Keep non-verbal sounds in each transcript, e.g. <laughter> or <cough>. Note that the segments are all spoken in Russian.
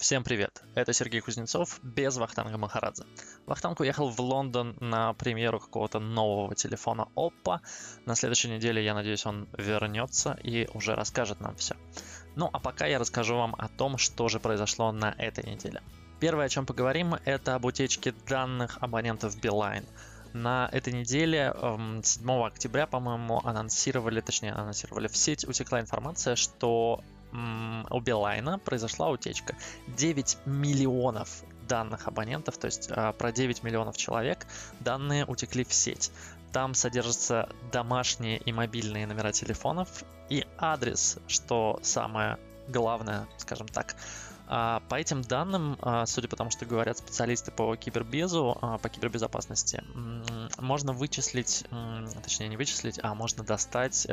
Всем привет, это Сергей Кузнецов без Вахтанга Махарадзе. Вахтанг уехал в Лондон на премьеру какого-то нового телефона Oppo. На следующей неделе, я надеюсь, он вернется и уже расскажет нам все. Ну а пока я расскажу вам о том, что же произошло на этой неделе. Первое, о чем поговорим, это об утечке данных абонентов Beeline. На этой неделе, 7 эм, октября, по-моему, анонсировали, точнее, анонсировали в сеть, утекла информация, что у Билайна произошла утечка. 9 миллионов данных абонентов, то есть а, про 9 миллионов человек данные утекли в сеть. Там содержатся домашние и мобильные номера телефонов и адрес, что самое главное, скажем так. А, по этим данным, а, судя по тому, что говорят специалисты по кибербезу, по кибербезопасности, можно вычислить, точнее не вычислить, а можно достать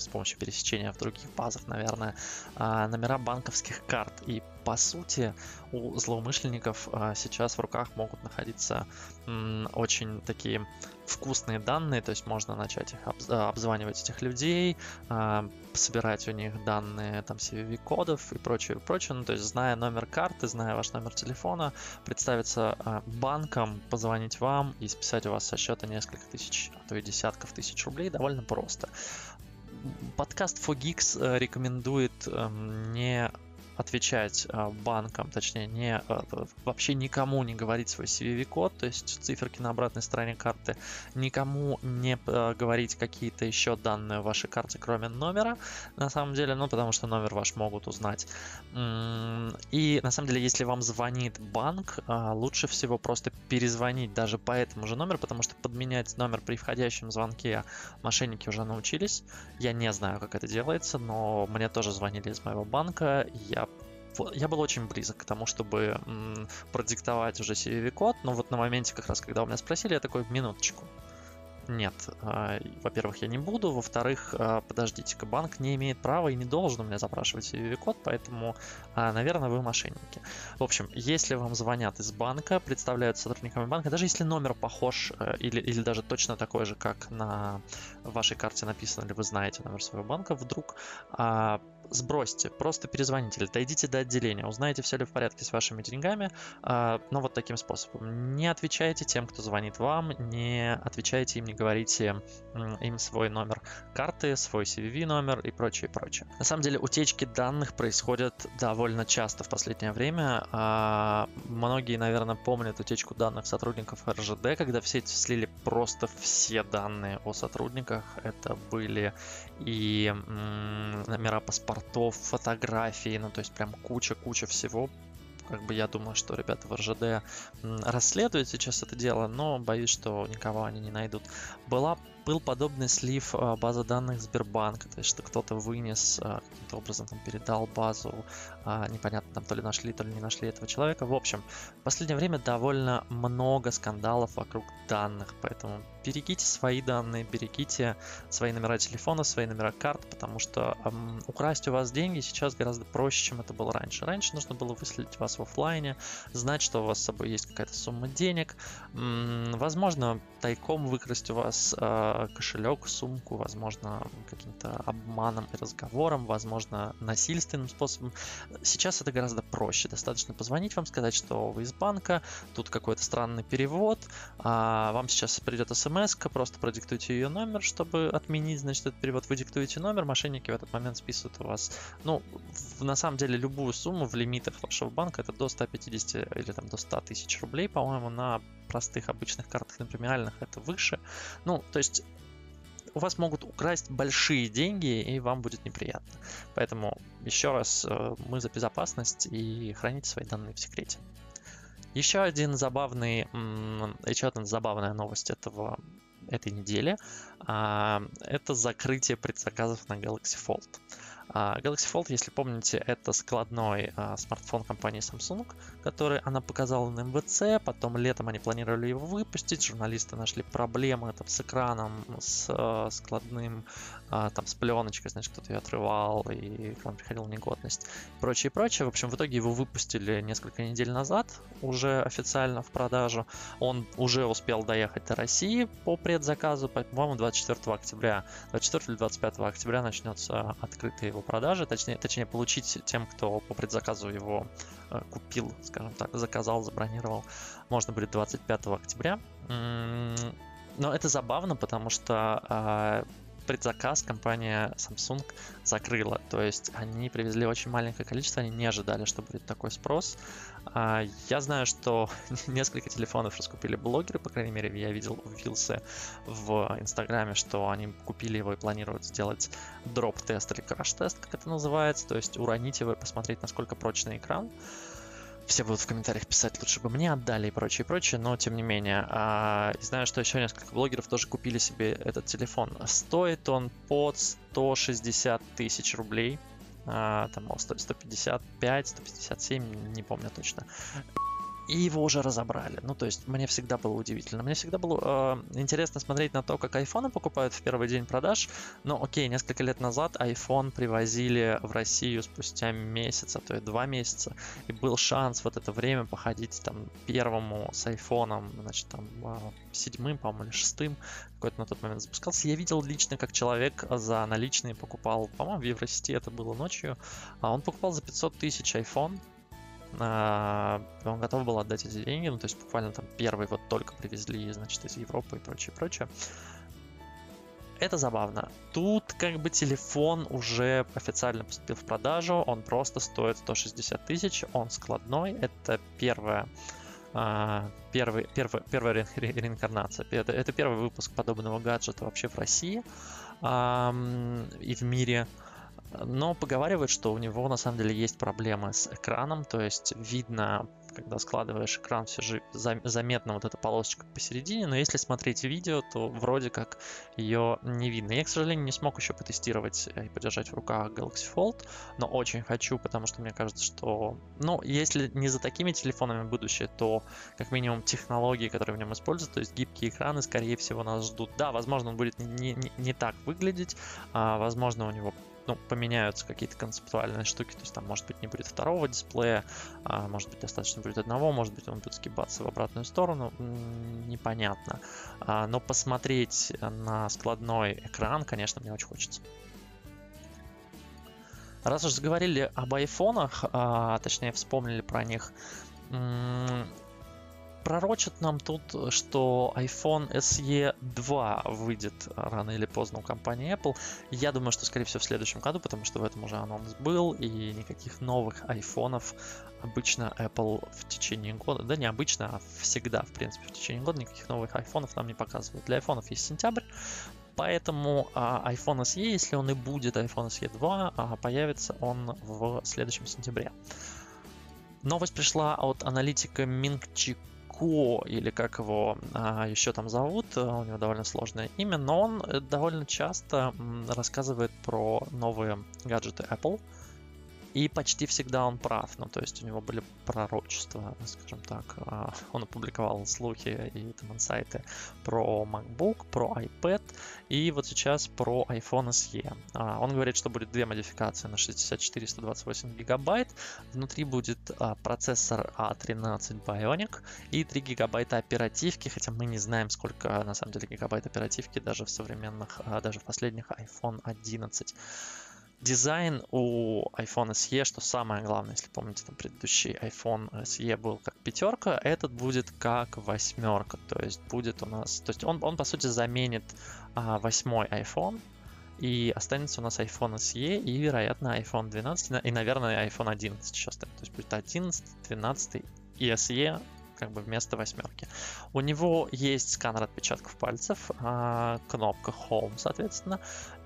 с помощью пересечения в других базах, наверное, а, номера банковских карт. И по сути у злоумышленников а, сейчас в руках могут находиться очень такие вкусные данные, то есть можно начать их а, обзванивать этих людей, собирать у них данные там CVV-кодов и прочее, прочее. Ну, то есть зная номер карты, зная ваш номер телефона, представиться банком, позвонить вам и списать у вас со счета несколько тысяч, а то и десятков тысяч рублей довольно просто подкаст Fogix э, рекомендует эм, не отвечать а, банкам, точнее, не, а, вообще никому не говорить свой CVV-код, то есть циферки на обратной стороне карты, никому не а, говорить какие-то еще данные в вашей карте, кроме номера, на самом деле, ну, потому что номер ваш могут узнать. И, на самом деле, если вам звонит банк, лучше всего просто перезвонить даже по этому же номеру, потому что подменять номер при входящем звонке мошенники уже научились. Я не знаю, как это делается, но мне тоже звонили из моего банка, я я был очень близок к тому, чтобы м, продиктовать уже CVV-код, но вот на моменте как раз, когда у меня спросили, я такой, минуточку, нет, э, во-первых, я не буду, во-вторых, э, подождите-ка, банк не имеет права и не должен у меня запрашивать CVV-код, поэтому, э, наверное, вы мошенники. В общем, если вам звонят из банка, представляют сотрудниками банка, даже если номер похож э, или, или даже точно такой же, как на вашей карте написано, или вы знаете номер своего банка, вдруг сбросьте, просто перезвоните или дойдите до отделения, узнайте, все ли в порядке с вашими деньгами, э, но вот таким способом. Не отвечайте тем, кто звонит вам, не отвечайте им, не говорите им свой номер карты, свой CVV номер и прочее, прочее. На самом деле утечки данных происходят довольно часто в последнее время. Э, многие, наверное, помнят утечку данных сотрудников РЖД, когда в сеть слили просто все данные о сотрудниках. Это были и номера паспортов, фотографии, ну то есть прям куча-куча всего. Как бы я думаю, что ребята в РЖД расследуют сейчас это дело, но боюсь, что никого они не найдут. Была был подобный слив а, базы данных Сбербанка, то есть что кто-то вынес, а, каким-то образом там передал базу, а, непонятно там то ли нашли, то ли не нашли этого человека. В общем, в последнее время довольно много скандалов вокруг данных, поэтому берегите свои данные, берегите свои номера телефона, свои номера карт, потому что эм, украсть у вас деньги сейчас гораздо проще, чем это было раньше. Раньше нужно было выследить вас в офлайне, знать, что у вас с собой есть какая-то сумма денег, м-м, возможно, тайком выкрасть у вас э, кошелек, сумку, возможно, каким-то обманом и разговором, возможно, насильственным способом. Сейчас это гораздо проще. Достаточно позвонить вам, сказать, что вы из банка, тут какой-то странный перевод, а вам сейчас придет смс, просто продиктуйте ее номер, чтобы отменить, значит, этот перевод. Вы диктуете номер, мошенники в этот момент списывают у вас, ну, в, на самом деле, любую сумму в лимитах вашего банка, это до 150 или там до 100 тысяч рублей, по-моему, на простых обычных картах, премиальных это выше. Ну, то есть у вас могут украсть большие деньги, и вам будет неприятно. Поэтому еще раз, э, мы за безопасность и храните свои данные в секрете. Еще один забавный, еще одна забавная новость этого этой недели а, это закрытие предзаказов на Galaxy Fold. А, Galaxy Fold, если помните, это складной а, смартфон компании Samsung, который она показала на МВЦ, потом летом они планировали его выпустить, журналисты нашли проблемы там, с экраном, с а, складным а, там с пленочкой, значит, кто-то ее отрывал, и экран приходил в негодность, и прочее, прочее. В общем, в итоге его выпустили несколько недель назад, уже официально в продажу. Он уже успел доехать до России по предзаказу, по-моему, 24 октября, 24 или 25 октября начнется открытая его продажа, точнее, точнее получить тем, кто по предзаказу его э, купил, скажем так, заказал, забронировал, можно будет 25 октября. Но это забавно, потому что э, предзаказ компания Samsung закрыла. То есть они привезли очень маленькое количество, они не ожидали, что будет такой спрос. А, я знаю, что <laughs> несколько телефонов раскупили блогеры, по крайней мере, я видел в Вилсе в Инстаграме, что они купили его и планируют сделать дроп-тест или краш-тест, как это называется, то есть уронить его и посмотреть, насколько прочный экран все будут в комментариях писать, лучше бы мне отдали и прочее, прочее, но тем не менее. А, знаю, что еще несколько блогеров тоже купили себе этот телефон. Стоит он под 160 тысяч рублей. А, там, стоит 155, 157, не помню точно и его уже разобрали. Ну, то есть мне всегда было удивительно. Мне всегда было э, интересно смотреть на то, как айфоны покупают в первый день продаж. Но окей, несколько лет назад iPhone привозили в Россию спустя месяц, а то и два месяца. И был шанс в это время походить там первому с айфоном, значит, там э, седьмым, по-моему, или шестым, какой-то на тот момент запускался. Я видел лично, как человек за наличные покупал, по-моему, в Евросети это было ночью, а он покупал за 500 тысяч iPhone, он готов был отдать эти деньги, ну, то есть буквально там первый вот только привезли, значит, из Европы и прочее, прочее. Это забавно. Тут как бы телефон уже официально поступил в продажу, он просто стоит 160 тысяч, он складной, это первая первый, первый, первая ре, ре, реинкарнация. Это, это первый выпуск подобного гаджета вообще в России и в мире. Но поговаривают, что у него на самом деле есть проблемы с экраном, то есть видно когда складываешь экран, все же заметна вот эта полосочка посередине, но если смотреть видео, то вроде как ее не видно. Я, к сожалению, не смог еще потестировать и подержать в руках Galaxy Fold, но очень хочу, потому что мне кажется, что, ну, если не за такими телефонами будущее, то как минимум технологии, которые в нем используют, то есть гибкие экраны, скорее всего, нас ждут. Да, возможно, он будет не, не, не так выглядеть, а, возможно, у него ну, поменяются какие-то концептуальные штуки, то есть там, может быть, не будет второго дисплея, а, может быть, достаточно будет одного, может быть, он будет сгибаться в обратную сторону, непонятно. А, но посмотреть на складной экран, конечно, мне очень хочется. Раз уж заговорили об айфонах, а, точнее вспомнили про них, пророчат нам тут, что iPhone SE 2 выйдет рано или поздно у компании Apple. Я думаю, что, скорее всего, в следующем году, потому что в этом уже анонс был, и никаких новых айфонов обычно Apple в течение года, да не обычно, а всегда, в принципе, в течение года никаких новых айфонов нам не показывают. Для айфонов есть сентябрь, поэтому а, iPhone SE, если он и будет iPhone SE 2, а, появится он в следующем сентябре. Новость пришла от аналитика Мингчик Ко, или как его а, еще там зовут, э, у него довольно сложное имя, но он э, довольно часто рассказывает про новые гаджеты Apple, и почти всегда он прав. Ну, то есть у него были пророчества, скажем так. А, он опубликовал слухи и там инсайты про MacBook, про iPad и вот сейчас про iPhone SE. А, он говорит, что будет две модификации на 64 128 гигабайт. Внутри будет а, процессор A13 Bionic и 3 гигабайта оперативки, хотя мы не знаем, сколько на самом деле гигабайт оперативки даже в современных, даже в последних iPhone 11. Дизайн у iPhone SE, что самое главное, если помните, там предыдущий iPhone SE был как пятерка, этот будет как восьмерка, то есть будет у нас, то есть он, он по сути заменит а, восьмой iPhone, и останется у нас iPhone SE и, вероятно, iPhone 12 и, наверное, iPhone 11 сейчас. То есть будет 11, 12 и SE как бы вместо восьмерки. У него есть сканер отпечатков пальцев, а, кнопка Home, соответственно,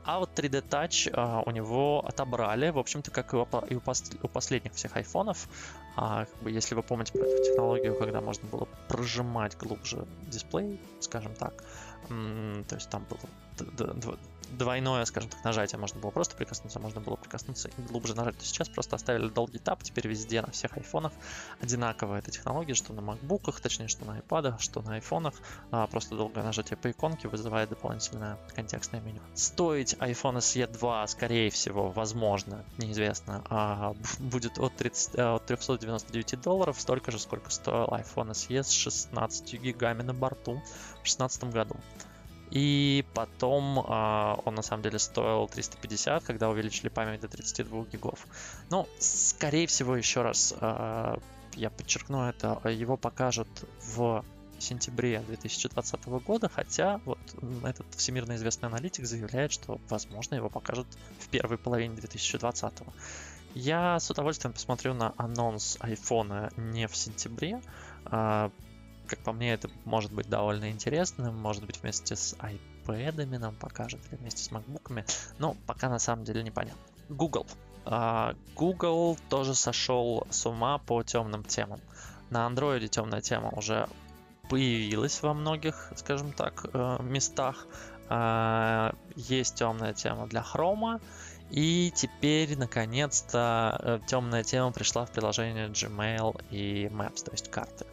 а вот 3D Touch а, у него отобрали, в общем-то, как и у, и у, пос, у последних всех айфонов. А, как бы, если вы помните про эту технологию, когда можно было прожимать глубже дисплей, скажем так, то есть там было двойное, скажем так, нажатие. Можно было просто прикоснуться, можно было прикоснуться и глубже нажать. Сейчас просто оставили долгий тап, теперь везде на всех айфонах одинаковая эта технология, что на макбуках, точнее, что на iPad, что на айфонах. А, просто долгое нажатие по иконке вызывает дополнительное контекстное меню. Стоить iPhone SE 2, скорее всего, возможно, неизвестно, а, будет от, 30, э, от 399 долларов, столько же, сколько стоил iPhone SE с 16 гигами на борту в 2016 году. И потом э, он на самом деле стоил 350, когда увеличили память до 32 гигов. Ну, скорее всего, еще раз э, я подчеркну это, его покажут в сентябре 2020 года, хотя вот этот всемирно известный аналитик заявляет, что, возможно, его покажут в первой половине 2020. Я с удовольствием посмотрю на анонс айфона не в сентябре, а, как по мне, это может быть довольно интересным. Может быть, вместе с iPad нам покажут, или вместе с MacBook'ами. Но пока на самом деле непонятно. Google. Uh, Google тоже сошел с ума по темным темам. На Android темная тема уже появилась во многих, скажем так, э, местах. Uh, есть темная тема для Chrome. И теперь, наконец-то, э, темная тема пришла в приложение Gmail и Maps, то есть карты.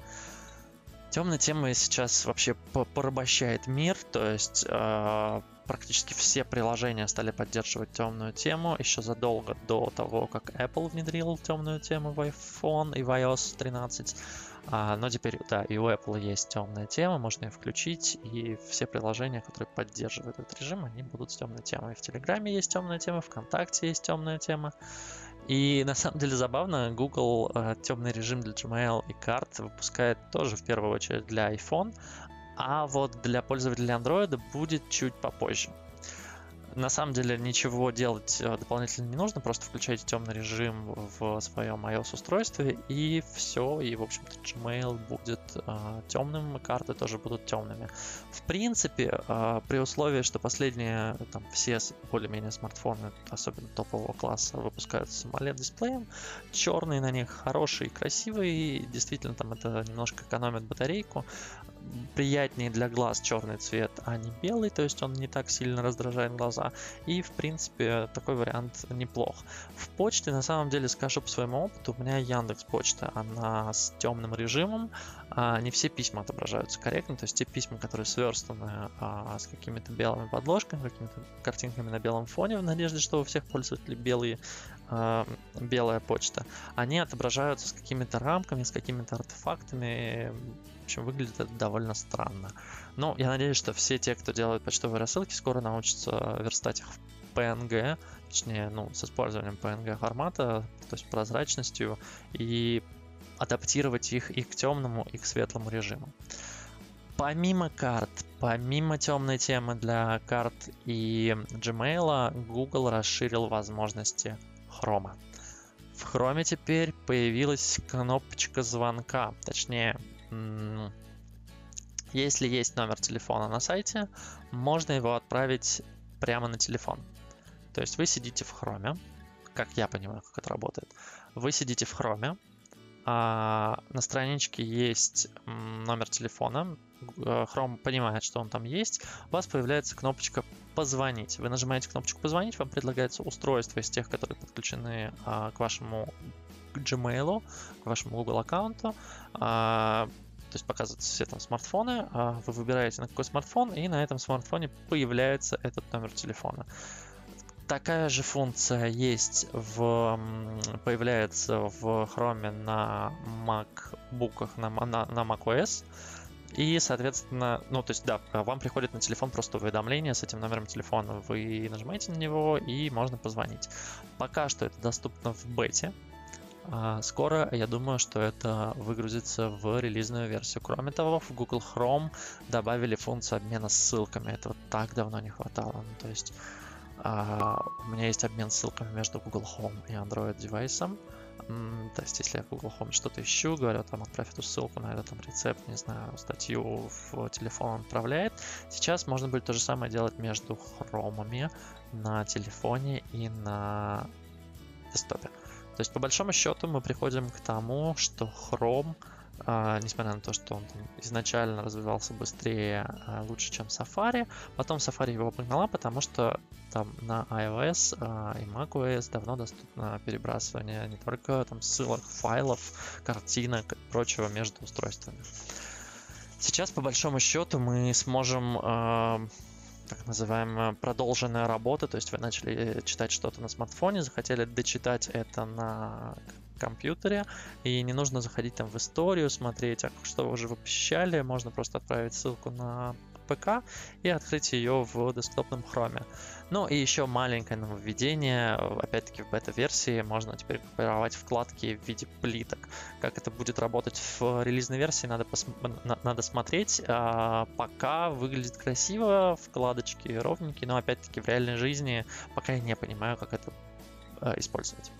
Темная тема сейчас вообще порабощает мир, то есть э, практически все приложения стали поддерживать темную тему еще задолго до того, как Apple внедрил темную тему в iPhone и в iOS 13. А, но теперь, да, и у Apple есть темная тема, можно ее включить, и все приложения, которые поддерживают этот режим, они будут с темной темой. В Телеграме есть темная тема, ВКонтакте есть темная тема. И на самом деле забавно, Google э, темный режим для Gmail и карт выпускает тоже в первую очередь для iPhone, а вот для пользователей Android будет чуть попозже. На самом деле ничего делать э, дополнительно не нужно, просто включайте темный режим в своем iOS-устройстве и все, и в общем-то Gmail будет э, темным, карты тоже будут темными. В принципе, э, при условии, что последние там все более-менее смартфоны, особенно топового класса, выпускают с AMOLED-дисплеем, черный на них хороший, красивый, действительно там это немножко экономит батарейку, приятнее для глаз черный цвет, а не белый, то есть он не так сильно раздражает глаза. И, в принципе, такой вариант неплох. В почте, на самом деле, скажу по своему опыту, у меня Яндекс Почта, она с темным режимом, а не все письма отображаются корректно, то есть те письма, которые сверстаны а, с какими-то белыми подложками, какими-то картинками на белом фоне, в надежде, что у всех пользователей белые а, белая почта, они отображаются с какими-то рамками, с какими-то артефактами. Общем, выглядит это довольно странно. Но я надеюсь, что все те, кто делает почтовые рассылки, скоро научатся верстать их в PNG, точнее, ну, с использованием PNG формата, то есть прозрачностью, и адаптировать их и к темному, и к светлому режиму. Помимо карт, помимо темной темы для карт и Gmail, Google расширил возможности Chrome. В Chrome теперь появилась кнопочка звонка. Точнее, если есть номер телефона на сайте, можно его отправить прямо на телефон. То есть вы сидите в Chrome, как я понимаю, как это работает. Вы сидите в Chrome, а на страничке есть номер телефона, э, Chrome понимает, что он там есть, у вас появляется кнопочка «Позвонить». Вы нажимаете кнопочку «Позвонить», вам предлагается устройство из тех, которые подключены а, к вашему Gmail, к вашему Google аккаунту. А, то есть показываются все там смартфоны, а вы выбираете на какой смартфон, и на этом смартфоне появляется этот номер телефона. Такая же функция есть в появляется в Chrome на MacBook, на, на, на macOS. И, соответственно, ну, то есть, да, вам приходит на телефон просто уведомление с этим номером телефона. Вы нажимаете на него, и можно позвонить. Пока что это доступно в бете. А скоро, я думаю, что это выгрузится в релизную версию. Кроме того, в Google Chrome добавили функцию обмена ссылками. Этого так давно не хватало. Ну, то есть, а, у меня есть обмен ссылками между Google Home и Android девайсом. То есть, если я в Google Home что-то ищу, говорю, там, отправь эту ссылку на этот там, рецепт, не знаю, статью в телефон он отправляет. Сейчас можно будет то же самое делать между хромами на телефоне и на десктопе. То есть, по большому счету, мы приходим к тому, что Chrome а, несмотря на то, что он изначально развивался быстрее, а, лучше, чем Safari. Потом Safari его обогнала, потому что там на iOS а, и macOS давно доступно перебрасывание не только там ссылок, файлов, картинок и прочего между устройствами. Сейчас, по большому счету, мы сможем так называемая продолженная работа, то есть вы начали читать что-то на смартфоне, захотели дочитать это на компьютере, и не нужно заходить там в историю, смотреть, а что вы уже вы посещали, можно просто отправить ссылку на ПК и открыть ее в десктопном хроме. Ну и еще маленькое нововведение, опять-таки в бета-версии можно теперь группировать вкладки в виде плиток. Как это будет работать в релизной версии, надо, пос... надо смотреть. А, пока выглядит красиво, вкладочки ровненькие, но опять-таки в реальной жизни пока я не понимаю, как это а, использовать.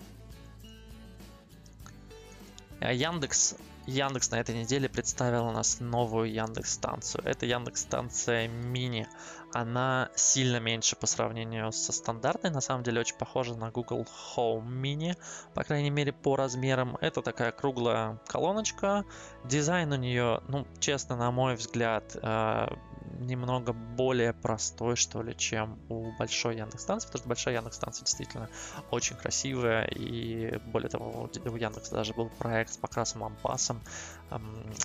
Э, Яндекс Яндекс на этой неделе представил у нас новую Яндекс станцию. Это Яндекс станция мини. Она сильно меньше по сравнению со стандартной. На самом деле очень похожа на Google Home Mini. По крайней мере по размерам. Это такая круглая колоночка. Дизайн у нее, ну честно, на мой взгляд, э, немного более простой, что ли, чем у большой Яндекс станции, потому что большая Яндекс станция действительно очень красивая, и более того, у Яндекса даже был проект с покрасом лампасом,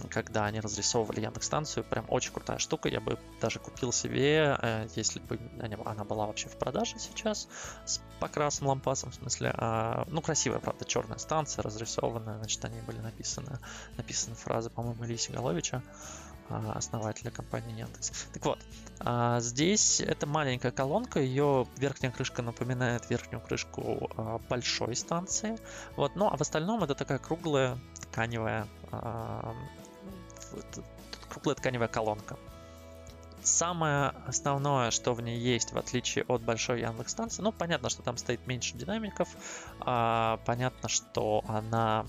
когда они разрисовывали Яндекс станцию, прям очень крутая штука, я бы даже купил себе, э, если бы она была вообще в продаже сейчас, с покрасом лампасом, в смысле, а, ну, красивая, правда, черная станция, разрисованная, значит, они были написаны, написаны фразы, по-моему, Ильи Головича, а, основателя компании Яндекс. Так вот, а, здесь это маленькая колонка, ее верхняя крышка напоминает верхнюю крышку а, большой станции. Вот, ну а в остальном это такая круглая тканевая, круглая тканевая колонка. Самое основное, что в ней есть, в отличие от большой Яндекс станции, ну, понятно, что там стоит меньше динамиков, понятно, что она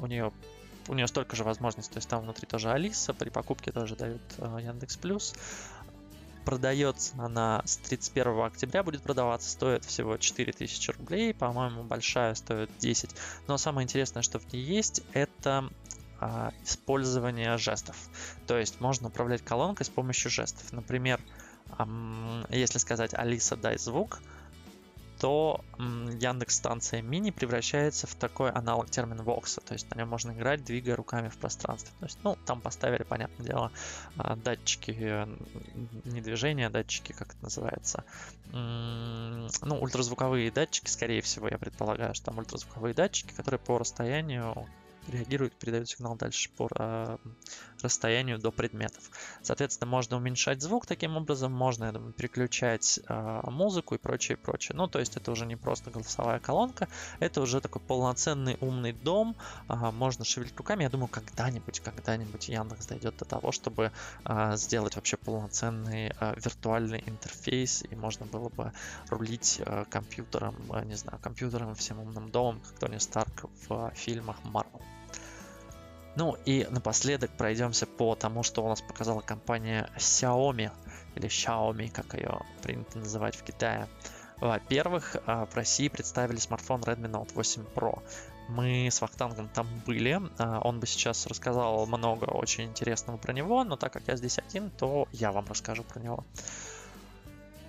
у нее у нее столько же возможностей, то есть там внутри тоже Алиса, при покупке тоже дают э, Яндекс Плюс. Продается она с 31 октября, будет продаваться, стоит всего 4000 рублей, по-моему, большая стоит 10. Но самое интересное, что в ней есть, это а, использование жестов. То есть можно управлять колонкой с помощью жестов. Например, если сказать Алиса, дай звук, то Яндекс станция мини превращается в такой аналог термина Vox, то есть на нем можно играть, двигая руками в пространстве. То есть, ну, там поставили, понятное дело, а, датчики э, не движения, а датчики, как это называется, ну, ультразвуковые датчики, скорее всего, я предполагаю, что там ультразвуковые датчики, которые по расстоянию реагирует, передает сигнал дальше по э, расстоянию до предметов. Соответственно, можно уменьшать звук таким образом, можно, думаю, переключать э, музыку и прочее, прочее. Ну, то есть это уже не просто голосовая колонка, это уже такой полноценный умный дом, э, можно шевелить руками. Я думаю, когда-нибудь, когда-нибудь Яндекс дойдет до того, чтобы э, сделать вообще полноценный э, виртуальный интерфейс, и можно было бы рулить э, компьютером, э, не знаю, компьютером всем умным домом, как Тони Старк в э, фильмах Marvel. Ну и напоследок пройдемся по тому, что у нас показала компания Xiaomi, или Xiaomi, как ее принято называть в Китае. Во-первых, а, в России представили смартфон Redmi Note 8 Pro. Мы с Вахтангом там были, а, он бы сейчас рассказал много очень интересного про него, но так как я здесь один, то я вам расскажу про него.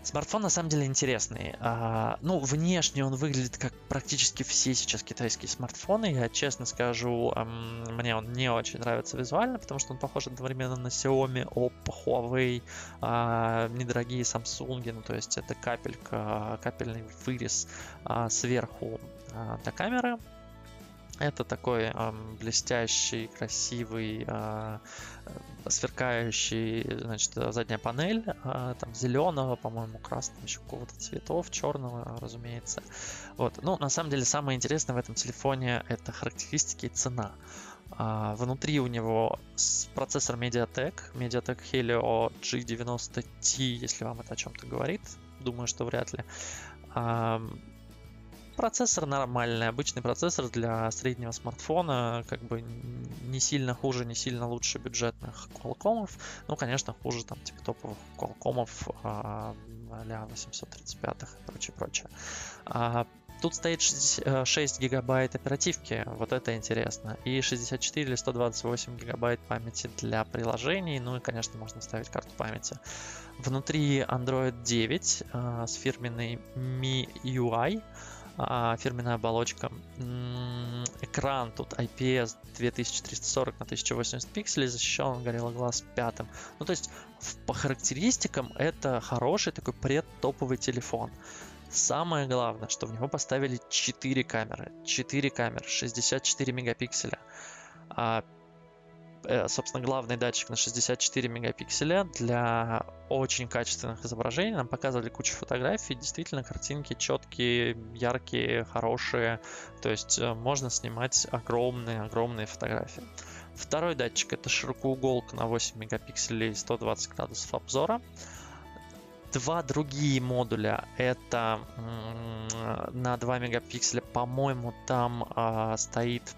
Смартфон на самом деле интересный. А, ну, внешне он выглядит как практически все сейчас китайские смартфоны. Я честно скажу, эм, мне он не очень нравится визуально, потому что он похож одновременно на Xiaomi, Oppo, Huawei, э, недорогие Samsung. Ну, то есть это капелька, капельный вырез э, сверху э, до камеры. Это такой э, блестящий, красивый э, сверкающий, значит, задняя панель, а, там зеленого, по-моему, красного, еще какого-то цветов, черного, разумеется. Вот. Ну, на самом деле, самое интересное в этом телефоне это характеристики и цена. А, внутри у него процессор Mediatek, Mediatek Helio G90T, если вам это о чем-то говорит. Думаю, что вряд ли. А, Процессор нормальный, обычный процессор для среднего смартфона, как бы не сильно хуже, не сильно лучше бюджетных Qualcomm. Ну, конечно, хуже там типа топовых Qualcomm а, а 835 и прочее, прочее. А, Тут стоит 6, 6 гигабайт оперативки, вот это интересно, и 64 или 128 гигабайт памяти для приложений, ну и, конечно, можно ставить карту памяти. Внутри Android 9 э, с фирменной MIUI, а, фирменная оболочка. Экран тут IPS 2340 на 1080 пикселей, защищен Gorilla Glass 5. Ну, то есть, по характеристикам это хороший такой предтоповый телефон. Самое главное, что в него поставили 4 камеры. 4 камеры, 64 мегапикселя. Э, собственно, главный датчик на 64 мегапикселя для очень качественных изображений. Нам показывали кучу фотографий, действительно картинки четкие, яркие, хорошие. То есть э, можно снимать огромные-огромные фотографии. Второй датчик это широкоуголка на 8 мегапикселей 120 градусов обзора. Два другие модуля это на 2 мегапикселя, по-моему, там э, стоит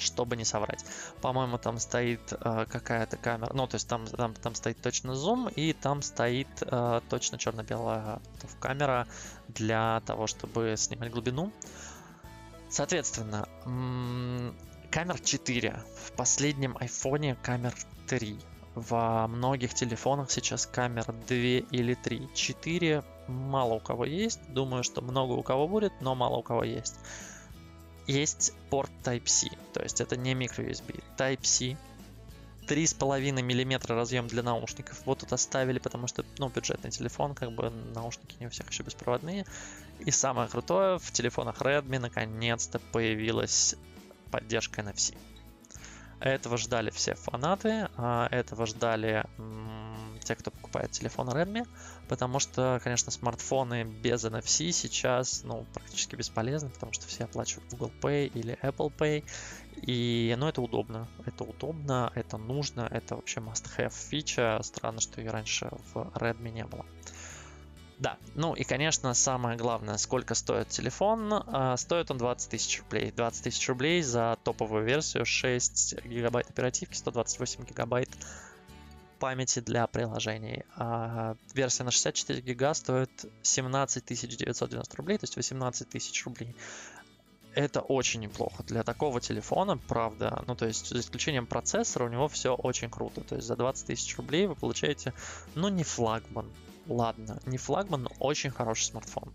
чтобы не соврать. По-моему, там стоит э, какая-то камера, ну, то есть там, там, там стоит точно зум, и там стоит э, точно черно-белая камера для того, чтобы снимать глубину. Соответственно, камер 4. В последнем айфоне камер 3. Во многих телефонах сейчас камер 2 или 3. 4 мало у кого есть. Думаю, что много у кого будет, но мало у кого есть есть порт Type-C, то есть это не microUSB. Type-C, 3,5 мм разъем для наушников. Вот тут оставили, потому что, ну, бюджетный телефон, как бы наушники не у всех еще беспроводные. И самое крутое, в телефонах Redmi наконец-то появилась поддержка NFC. Этого ждали все фанаты, а этого ждали те, кто покупает телефон Redmi, потому что, конечно, смартфоны без NFC сейчас, ну, практически бесполезны, потому что все оплачивают Google Pay или Apple Pay, и, ну, это удобно, это удобно, это нужно, это вообще must-have фича, странно, что ее раньше в Redmi не было. Да, ну и, конечно, самое главное, сколько стоит телефон. А, стоит он 20 тысяч рублей. 20 тысяч рублей за топовую версию, 6 гигабайт оперативки, 128 гигабайт памяти для приложений. А версия на 64 гига стоит 17 990 рублей, то есть 18 тысяч рублей. Это очень неплохо для такого телефона, правда. Ну, то есть, за исключением процессора, у него все очень круто. То есть, за 20 тысяч рублей вы получаете, ну, не флагман, ладно, не флагман, но очень хороший смартфон.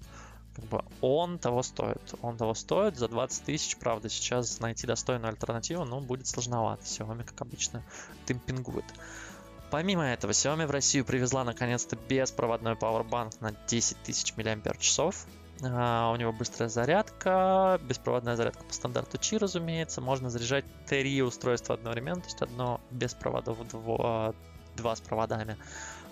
Как бы он того стоит. Он того стоит за 20 тысяч. Правда, сейчас найти достойную альтернативу, ну, будет сложновато. Xiaomi, как обычно, демпингует. Помимо этого, Xiaomi в Россию привезла наконец-то беспроводной Powerbank на 10 тысяч мАч. Uh, у него быстрая зарядка, беспроводная зарядка по стандарту Qi, разумеется. Можно заряжать три устройства одновременно, то есть одно без проводов, два, два с проводами,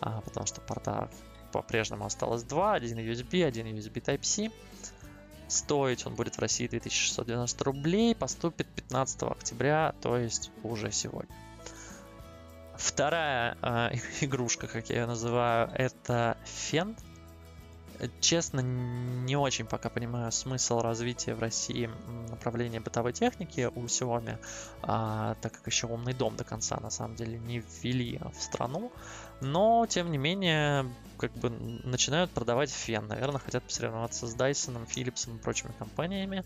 uh, потому что порта по-прежнему осталось два, один USB, один USB Type-C. Стоить он будет в России 2690 рублей, поступит 15 октября, то есть уже сегодня. Вторая э, <laughs> игрушка, как я ее называю, это Фен. Честно, не очень пока понимаю смысл развития в России направления бытовой техники у Xiaomi, а, так как еще умный дом до конца на самом деле не ввели в страну. Но, тем не менее, как бы начинают продавать фен. Наверное, хотят посоревноваться с Dyson, Philips и прочими компаниями.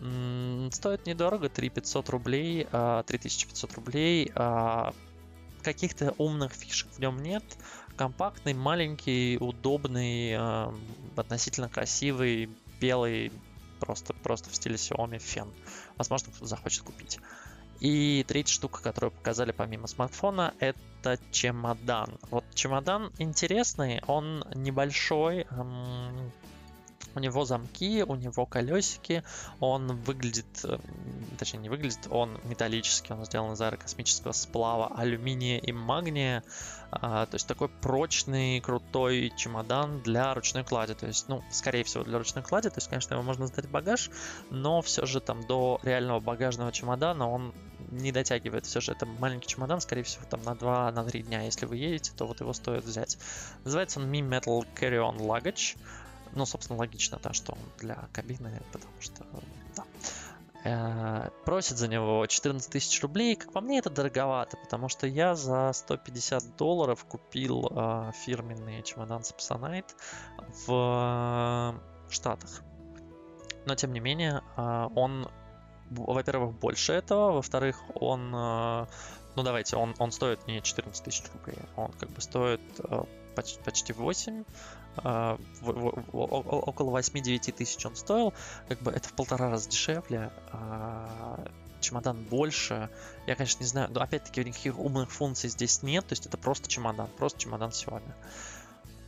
М-м, стоит недорого, 3500 рублей, 3500 а, рублей. А, каких-то умных фишек в нем нет. Компактный, маленький, удобный, э, относительно красивый, белый, просто, просто в стиле Xiaomi фен. Возможно, кто-то захочет купить. И третья штука, которую показали помимо смартфона, это чемодан. Вот чемодан интересный, он небольшой, эм, у него замки, у него колесики, он выглядит, э, точнее не выглядит, он металлический, он сделан из аэрокосмического сплава алюминия и магния, а, то есть такой прочный, крутой чемодан для ручной клади, то есть, ну, скорее всего для ручной клади, то есть, конечно, его можно сдать в багаж, но все же там до реального багажного чемодана он не дотягивает. Все же это маленький чемодан, скорее всего, там на 2-3 на дня. Если вы едете, то вот его стоит взять. Называется он Mi Metal Carry-On Luggage. Ну, собственно, логично, да, что он для кабины, потому что, да. Э, просит за него 14 тысяч рублей. Как по мне, это дороговато, потому что я за 150 долларов купил э, фирменный чемодан Samsonite в Штатах. но тем не менее он, во-первых, больше этого, во-вторых, он, ну давайте, он, он стоит не 14 тысяч рублей, он как бы стоит почти, почти 8, Uh, в, в, в, около 8-9 тысяч он стоил, как бы это в полтора раза дешевле, uh, чемодан больше. Я, конечно, не знаю, но опять-таки никаких умных функций здесь нет, то есть это просто чемодан, просто чемодан сегодня.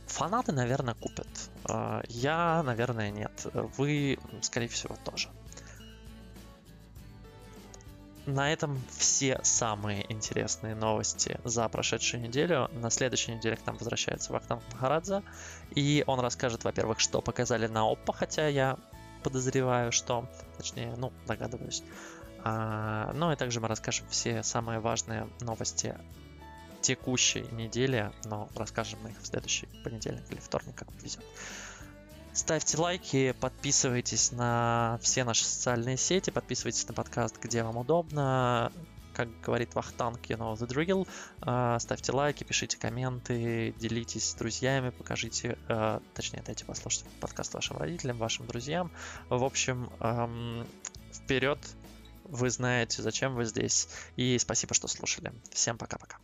Фанаты, наверное, купят. Uh, я, наверное, нет. Вы, скорее всего, тоже. На этом все самые интересные новости за прошедшую неделю. На следующей неделе к нам возвращается Вахтанг Махарадзе. И он расскажет, во-первых, что показали на Oppo, хотя я подозреваю, что, точнее, ну, догадываюсь. А, ну и также мы расскажем все самые важные новости текущей недели, но расскажем мы их в следующий понедельник или вторник, как повезет. Ставьте лайки, подписывайтесь на все наши социальные сети, подписывайтесь на подкаст, где вам удобно. Как говорит Вахтанг, you know the drill. Uh, ставьте лайки, пишите комменты, делитесь с друзьями, покажите, uh, точнее, дайте послушать подкаст вашим родителям, вашим друзьям. В общем, вперед! Вы знаете, зачем вы здесь. И спасибо, что слушали. Всем пока-пока.